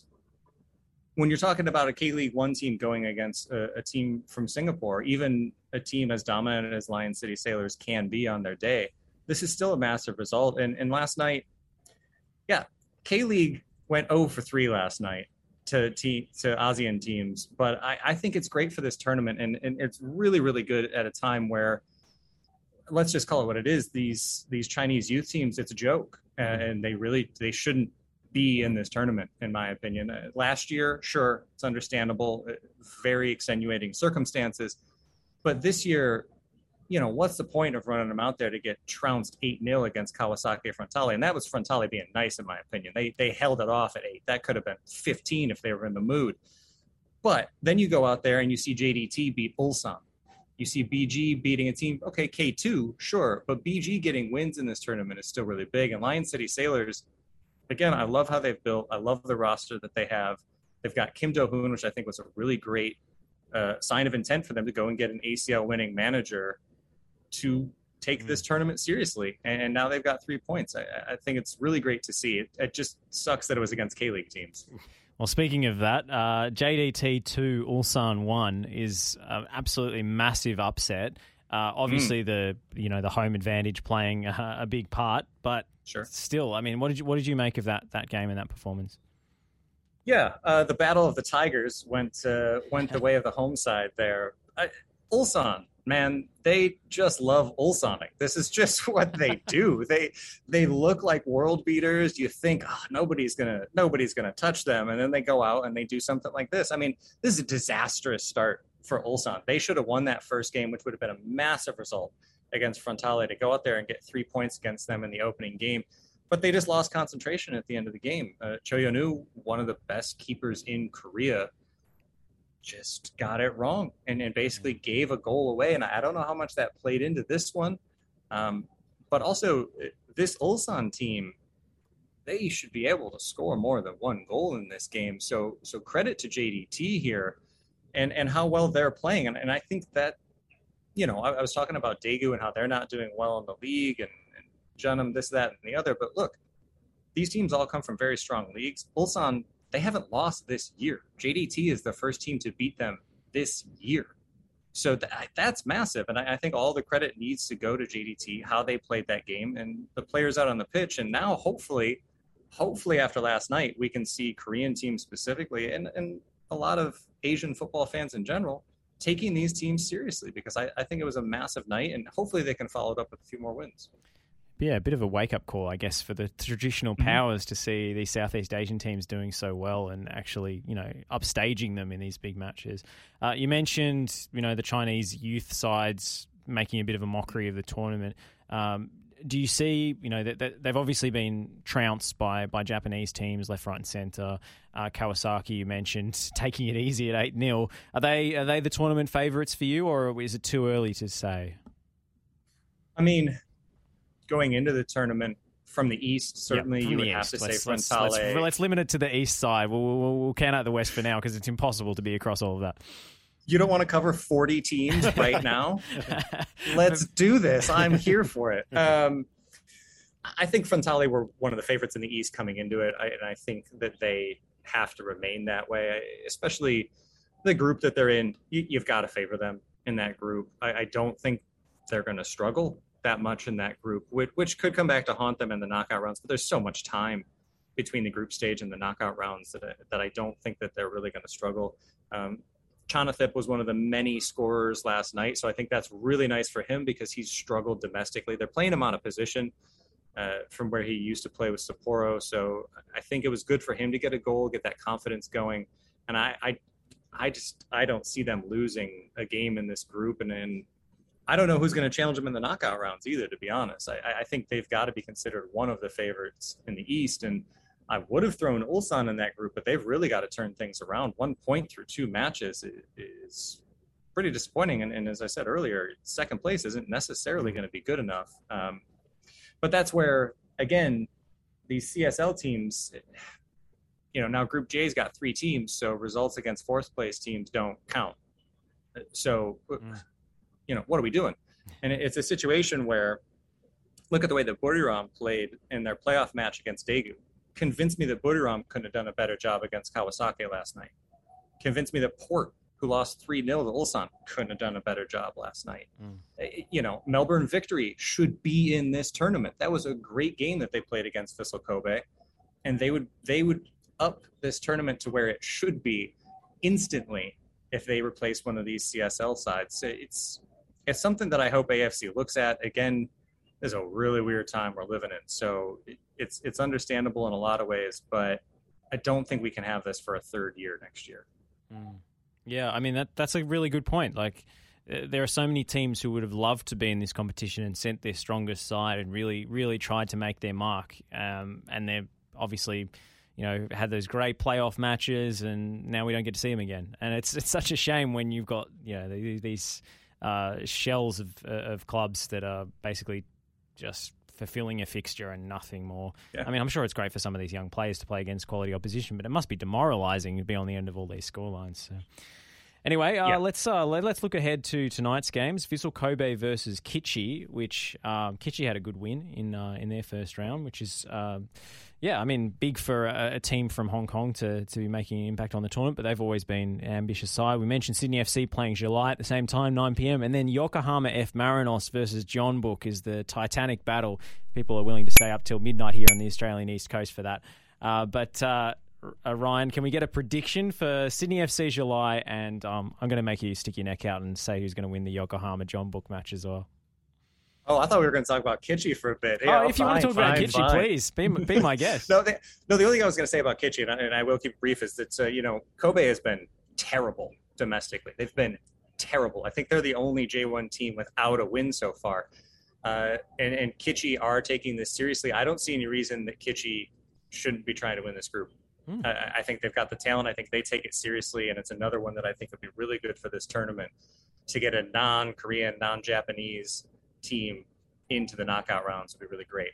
when you're talking about a K League One team going against a, a, team from Singapore, even a team as dominant as Lion City Sailors can be on their day, this is still a massive result. And, and last night, yeah, K League went 0 for 3 last night to te- to ASEAN teams. But I, I think it's great for this tournament, and, and it's really really good at a time where let's just call it what it is. These these Chinese youth teams, it's a joke, mm-hmm. and they really they shouldn't be in this tournament, in my opinion. Uh, last year, sure, it's understandable, uh, very extenuating circumstances, but this year you know, what's the point of running them out there to get trounced 8 0 against Kawasaki Frontale? And that was Frontale being nice, in my opinion. They, they held it off at 8. That could have been 15 if they were in the mood. But then you go out there and you see JDT beat Ulsan. You see BG beating a team, okay, K2, sure, but BG getting wins in this tournament is still really big. And Lion City Sailors, again, I love how they've built. I love the roster that they have. They've got Kim Do Hoon, which I think was a really great uh, sign of intent for them to go and get an ACL winning manager to take this mm. tournament seriously. And now they've got three points. I, I think it's really great to see. It, it just sucks that it was against K League teams. [laughs] Well, speaking of that, uh, JDT 2 Ulsan 1 is an absolutely massive upset. Uh, obviously, mm. the you know the home advantage playing [laughs] a, a big part, but sure. still, I mean, what did you what did you make of that that game and that performance? Yeah, uh, the battle of the Tigers went uh, went the [laughs] way of the home side there. I, Ulsan, man, they just love Ulsonic. This is just [laughs] what they do. they they look like world beaters. You think oh, nobody's gonna nobody's gonna touch them, and then they go out and they do something like this. I mean, this is a disastrous start for Ulsan. They should have won that first game, which would have been a massive result against Frontale to go out there and get three points against them in the opening game. But they just lost concentration at the end of the game. Uh, Jo Hyeon-woo, one of the best keepers in Korea, just got it wrong and, and basically mm. gave a goal away. And I don't know how much that played into this one. Um, but also, this Ulsan team, they should be able to score more than one goal in this game. So, so credit to JDT here and, and how well they're playing. And, and I think that, you know, I, I was talking about Daegu and how they're not doing well in the league and, and this, that, and the other. But look, these teams all come from very strong leagues. Ulsan they haven't lost this year. JDT is the first team to beat them this year. So th- that's massive. And I, I, think all the credit needs to go to JDT, how they played that game and the players out on the pitch. And now, hopefully, hopefully after last night, we can see Korean teams specifically and, and a lot of Asian football fans in general taking these teams seriously because I, I think it was a massive night and hopefully they can follow it up with a few more wins yeah, a bit of a wake up call, I guess, for the traditional mm-hmm. powers mm-hmm. to see these Southeast Asian teams doing so well and actually, you know, upstaging them in these big matches. Uh, you mentioned, you know, the Chinese youth sides making a bit of a mockery of the tournament. Um, do you see, you know, that, they've obviously been trounced by by Japanese teams left, right, and centre. Uh, Kawasaki, you mentioned, [laughs] taking it easy at eight 0 Are they are they the tournament favourites for you, or is it too early to say? I mean, going into the tournament from the east, certainly you would have to let's, say let's, Frontale. Let's, let's, limit it to the east side. We'll, we'll, we'll count out the west for now because it's impossible to be across all of that. You don't want to cover 40 teams right now? [laughs] let's do this. I'm here for it. Um, I think Frontale were one of the favorites in the East coming into it, I, and I think that they have to remain that way, especially the group that they're in. You, have got to favor them in that group. I, I don't think they're going to struggle that much in that group, which, which could come back to haunt them in the knockout rounds. But there's so much time between the group stage and the knockout rounds that I, that I don't think that they're really going to struggle. Um, Chonathip was one of the many scorers last night, so I think that's really nice for him because he's struggled domestically. They're playing him on a position uh, from where he used to play with Sapporo, so I think it was good for him to get a goal, get that confidence going. And I, I, I just I don't see them losing a game in this group, and then I don't know who's going to challenge them in the knockout rounds either. To be honest, I, I think they've got to be considered one of the favorites in the East, and I would have thrown Ulsan in that group, but they've really got to turn things around. One point through two matches is pretty disappointing. And, and as I said earlier, second place isn't necessarily going to be good enough. Um, but that's where, again, these CSL teams, you know, now Group J's got three teams, so results against fourth place teams don't count. So, mm. you know, what are we doing? And it's a situation where, look at the way that Buriram played in their playoff match against Daegu convinced me that Buriram couldn't have done a better job against Kawasaki last night. Convinced me that Port, who lost 3 0 to Ulsan, couldn't have done a better job last night. Mm. You know, Melbourne victory should be in this tournament. That was a great game that they played against Vissel Kobe. And they would they would up this tournament to where it should be instantly if they replace one of these CSL sides. It's it's something that I hope AFC looks at. Again, is a really weird time we're living in. So it's it's understandable in a lot of ways, but I don't think we can have this for a third year next year. Mm. Yeah, I mean that that's a really good point. Like uh, there are so many teams who would have loved to be in this competition and sent their strongest side and really really tried to make their mark. Um, and they're obviously you know had those great playoff matches, and now we don't get to see them again. And it's it's such a shame when you've got you know these uh, shells of of clubs that are basically just fulfilling a fixture and nothing more. Yeah. I mean, I'm sure it's great for some of these young players to play against quality opposition, but it must be demoralising to be on the end of all these scorelines. So. Anyway, uh, let's uh, let, us look ahead to tonight's games: Vissel Kobe versus Kitchee, which um, Kitchee had a good win in uh, in their first round, which is uh, yeah, I mean, big for a, a, team from Hong Kong to, to be making an impact on the tournament, but they've always been an ambitious side. We mentioned Sydney FC playing Gia Lai at the same time, 9 p.m., and then Yokohama F. Marinos versus Jeonbuk is the Titanic battle. People are willing to stay up till midnight here on the Australian East Coast for that. Uh, but uh, Ryan, can we get a prediction for Sydney FC Gia Lai? And um, I'm going to make you stick your neck out and say who's going to win the Yokohama Jeonbuk match as well. Oh, I thought we were going to talk about Kitchee for a bit. Yeah, oh, if you want to talk fine, about fine. please be, be my [laughs] guest. no, the, no. The only thing I was going to say about Kitchee, and I, and I will keep brief, is that uh, you know Kobe has been terrible domestically. They've been terrible. I think they're the only J1 team without a win so far. Uh, and and are taking this seriously. I don't see any reason that Kitchee shouldn't be trying to win this group. Hmm. I, I think they've got the talent. I think they take it seriously, and it's another one that I think would be really good for this tournament to get a non-Korean, non-Japanese team into the knockout rounds would be really great.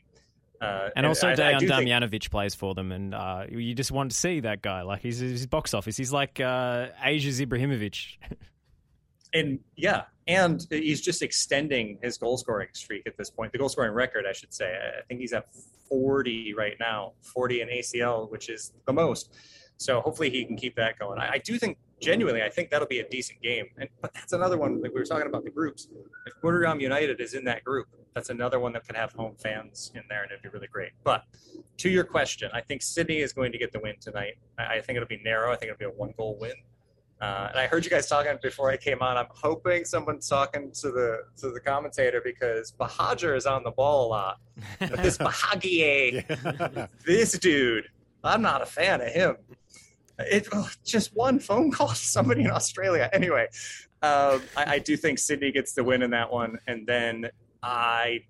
Uh, and, and, also, I, Dejan Damjanovic think... plays for them, and uh, you just want to see that guy. Like he's his box office. He's like uh, Asia's Ibrahimovic. [laughs] and yeah, and he's just extending his goal scoring streak at this point. The goal scoring record, I should say. I think he's at 40 right now, 40 in ACL, which is the most. So hopefully he can keep that going. I, I do think genuinely, I think that'll be a decent game. And but that's another one. Like we were talking about the groups. If Buriram United is in that group, that's another one that could have home fans in there, and it'd be really great. But to your question, I think Sydney is going to get the win tonight. I, I think it'll be narrow. I think it'll be a one goal win. Uh, and I heard you guys talking before I came on. I'm hoping someone's talking to the to the commentator because Bahadur is on the ball a lot. But [laughs] this Bahagie, [laughs] this dude, I'm not a fan of him. It oh, just one phone call to somebody in Australia. Anyway, um, I, I do think Sydney gets the win in that one, and then I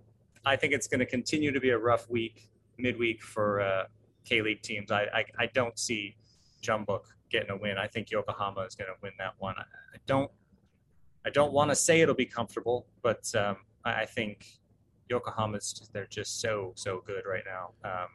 I think it's going to continue to be a rough week midweek for uh, K League teams. I, I, I don't see Jeonbuk getting a win. I think Yokohama is going to win that one. I, don't I don't want to say it'll be comfortable, but um, I, think Yokohama's they're just so so good right now. Um,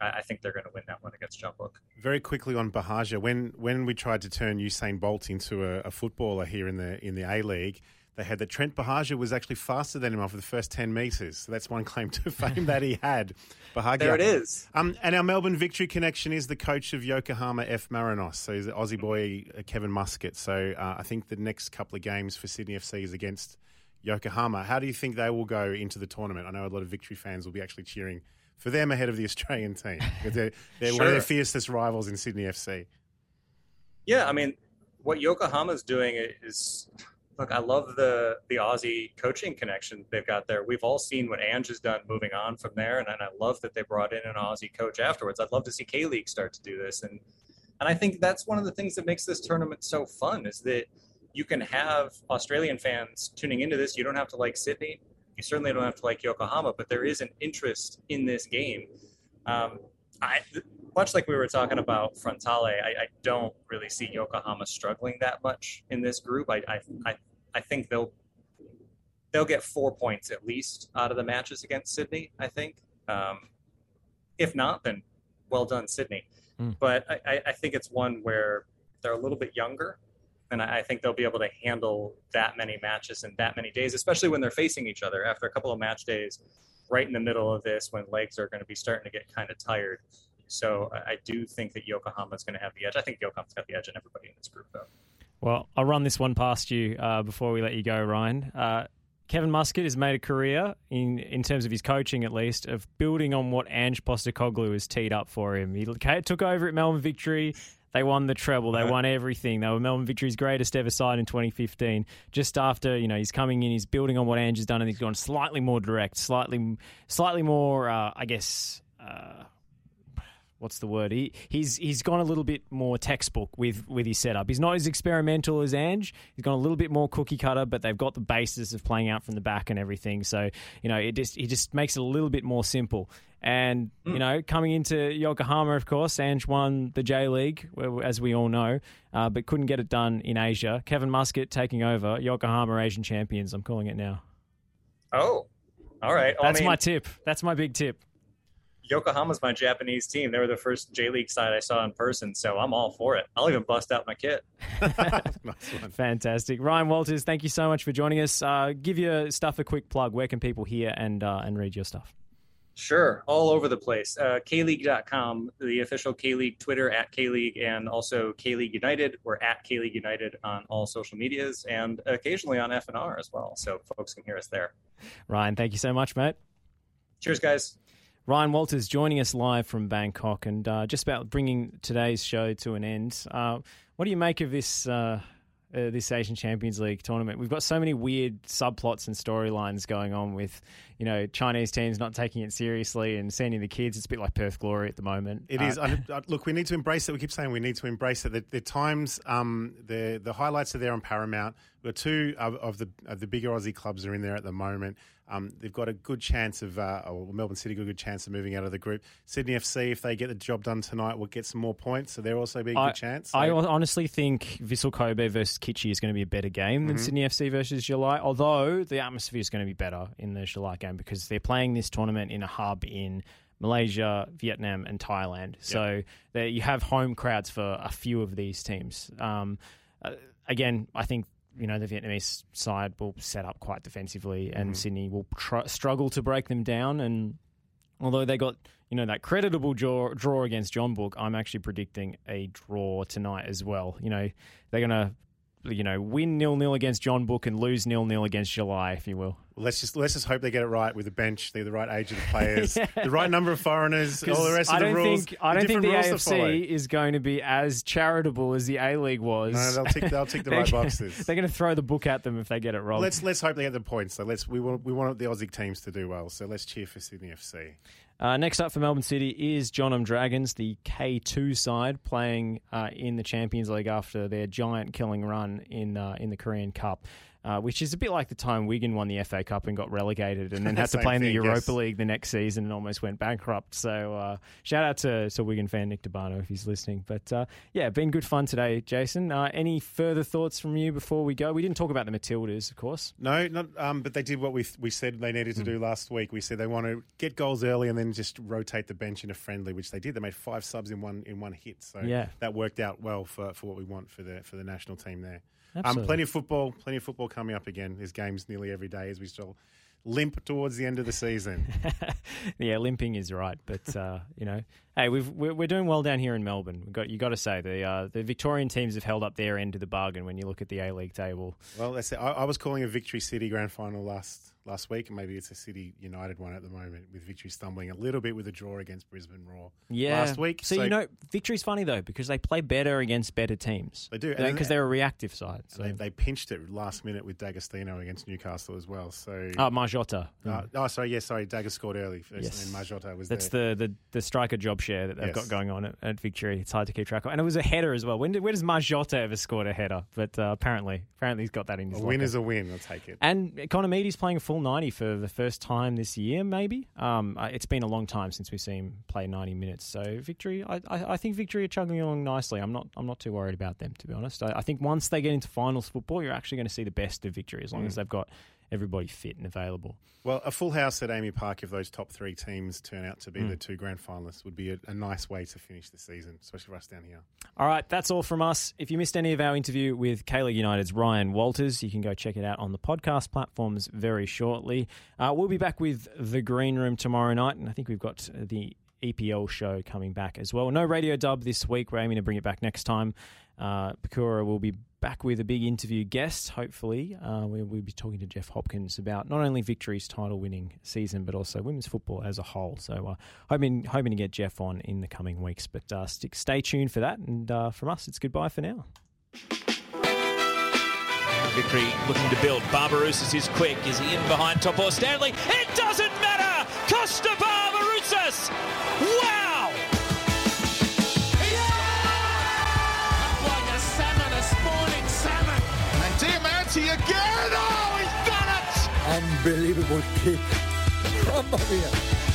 I, I, think they're going to win that one against Jeonbuk. Very quickly on Bahadur, when when we tried to turn Usain Bolt into a, a footballer here in the in the A League they had that Trent Buhagiar was actually faster than him off the first 10 metres. So that's one claim to [laughs] fame that he had. Buhagiar. There it is. Um, and our Melbourne victory connection is the coach of Yokohama F. Marinos. So he's the Aussie boy, uh, Kevin Muscat. So uh, I think the next couple of games for Sydney FC is against Yokohama. How do you think they will go into the tournament? I know a lot of victory fans will be actually cheering for them ahead of the Australian team they're, they're one of their fiercest rivals in Sydney FC. Yeah, I mean, what Yokohama's doing is look. I love the the Aussie coaching connection they've got there. We've all seen what Ange has done moving on from there, and, and I love that they brought in an Aussie coach afterwards. I'd love to see K League start to do this, and and I think that's one of the things that makes this tournament so fun is that you can have Australian fans tuning into this. You don't have to like Sydney. You certainly don't have to like Yokohama, but there is an interest in this game. Um, I, much like we were talking about Frontale, I, I don't really see Yokohama struggling that much in this group. I, I, I, I think they'll they'll get four points at least out of the matches against Sydney. I think, um, if not, then well done, Sydney. Hmm. But I, I- I think it's one where they're a little bit younger, and I I think they'll be able to handle that many matches in that many days, especially when they're facing each other after a couple of match days, right in the middle of this when legs are going to be starting to get kind of tired. So I I do think that Yokohama's going to have the edge. I think Yokohama's got the edge on everybody in this group, though. Well, I'll run this one past you uh, before we let you go, Ryan. Uh, Kevin Muscat has made a career, in, in terms of his coaching at least, of building on what Ange Postecoglou has teed up for him. He took over at Melbourne Victory. They won the treble. They won everything. They were Melbourne Victory's greatest ever side in 2015. Just after, you know, he's coming in, he's building on what Ange has done, and he's gone slightly more direct, slightly, slightly more, uh, I guess, uh, what's the word? He he's he's gone a little bit more textbook with with his setup. He's not as experimental as Ange. He's gone a little bit more cookie cutter, but they've got the basis of playing out from the back and everything. So you know, it just he just makes it a little bit more simple. And you know, coming into Yokohama, of course, Ange won the J League, as we all know, uh, but couldn't get it done in Asia. Kevin Muscat taking over Yokohama Asian champions. I'm calling it now. Oh, all right. Well, I That's mean, my tip. That's my big tip. Yokohama's my Japanese team. They were the first J League side I saw in person, so I'm all for it. I'll even bust out my kit. [laughs] [laughs] Fantastic, Ryan Walters. Thank you so much for joining us. Uh, give your stuff a quick plug. Where can people hear and uh, and read your stuff? Sure, all over the place. Uh, K-League.com, the official K-League Twitter at K-League, and also K-League United. We're at K-League United on all social medias and occasionally on FNR as well, so folks can hear us there. Ryan, thank you so much, mate. Cheers, guys. Ryan Walters joining us live from Bangkok and uh, just about bringing today's show to an end. Uh, what do you make of this uh, uh, this Asian Champions League tournament? We've got so many weird subplots and storylines going on with you know Chinese teams not taking it seriously and sending the kids. It's a bit like Perth Glory at the moment. It Uh, is. I- I- Look, we need to embrace it. We keep saying we need to embrace it. The, the times, um, the the highlights are there on Paramount. The two of, of the of the bigger Aussie clubs are in there at the moment. Um, they've got a good chance of, uh, or Melbourne City got a good chance of moving out of the group. Sydney FC, if they get the job done tonight, will get some more points. So they're also being a I, good chance. I honestly think Vissel Kobe versus Kitchee is going to be a better game Mm-hmm. than Sydney FC versus Gia Lai, although the atmosphere is going to be better in the Gia Lai game because they're playing this tournament in a hub in Malaysia, Vietnam, and Thailand. So there you have home crowds for a few of these teams. Um, uh, again, I think you know the Vietnamese side will set up quite defensively, and Mm-hmm. Sydney will tr- struggle to break them down. And although they got you know that creditable draw, draw against Jeonbuk, I'm actually predicting a draw tonight as well. You know they're gonna you know win nil nil against Jeonbuk and lose nil nil against Gia Lai, if you will. Well, let's just let's just hope they get it right with the bench. They're the right age of the [laughs] players, the right number of foreigners, all the rest I of the don't rules. think I don't think the different rules to follow. AFC is going to be as charitable as the A League was. No, they'll tick- they'll tick the [laughs] right gonna- boxes. They're going to throw the book at them if they get it wrong. Let's let's hope they get the points. So let's we want we want the Aussie teams to do well. So let's cheer for Sydney FC. Uh, next up for Melbourne City is Jeonnam Dragons, the K2 side, playing uh, in the Champions League after their giant killing run in uh, in the Korean Cup. Uh, which is a bit like the time Wigan won the FA Cup and got relegated, and then [laughs] had to play in the thing, Europa yes. League the next season and almost went bankrupt. So uh, shout out to, to Wigan fan Nick Dabano if he's listening. But uh, yeah, been good fun today, Jason. Uh, any further thoughts from you before we go? We didn't talk about the Matildas, of course. No, not. Um, but they did what we we said they needed to Hmm. do last week. We said they want to get goals early and then just rotate the bench in a friendly, which they did. They made five subs in one in one hit. So Yeah. that worked out well for, for what we want for the for the national team there. Um, Absolutely. plenty of football, plenty of football coming up again. There's games nearly every day as we still limp towards the end of the season. [laughs] yeah, limping is right, but uh, you know, hey, we've we're, we're doing well down here in Melbourne. We've got you got to say the uh, the Victorian teams have held up their end of the bargain when you look at the A League table. Well, that's it. I, I was calling a Victory City grand final last last week, and maybe it's a City United one at the moment, with Victory stumbling a little bit with a draw against Brisbane Roar Yeah, last week. So, you know, victory's funny though because they play better against better teams. They do, because then- they're a reactive side. So. they, they pinched it last minute with D'Agostino against Newcastle as well. So, Oh, Marjota. uh, oh, sorry, yes, sorry, Dagger scored early, first, Yes. and Majota was That's there. the, the, the striker job share that they've Yes. got going on at, at Victory. It's hard to keep track of, and it was a header as well. When did, where does Marjota ever scored a header? But uh, apparently, apparently he's got that in his a win is a win. I'll take it. And Connor Meady's playing a full 90 for the first time this year, maybe. Um, uh, it's been a long time since we've seen him play 90 minutes. So Victory, I, I, I think Victory are chugging along nicely. I'm not I'm not too worried about them, to be honest. I, I think once they get into finals football, you're actually going to see the best of Victory as long Mm. as they've got everybody fit and available. Well, a full house at AAMI Park if those top three teams turn out to be Mm. the two grand finalists would be a, a nice way to finish the season, especially for us down here. All right, that's all from us. If you missed any of our interview with K League United's Ryan Walters, you can go check it out on the podcast platforms very shortly. Uh, we'll be back with the Green Room tomorrow night, and I think we've got the EPL show coming back as well. No radio dub this week. We're aiming to bring it back next time. Uh, Pakura will be back with a big interview guest, hopefully. Uh, we, we'll be talking to Jeff Hopkins about not only Victory's title winning season, but also women's football as a whole. So, uh, hoping, hoping to get Jeff on in the coming weeks. But uh, stick, stay tuned for that. And uh, from us, it's goodbye for now. Victory looking to build. Barbarouses is quick. Is he in behind top Topor Stanley? It doesn't matter! Kosta Barbarouses! Wow! Diamanti again. Oh, he's done it. Unbelievable kick. Mamma mia.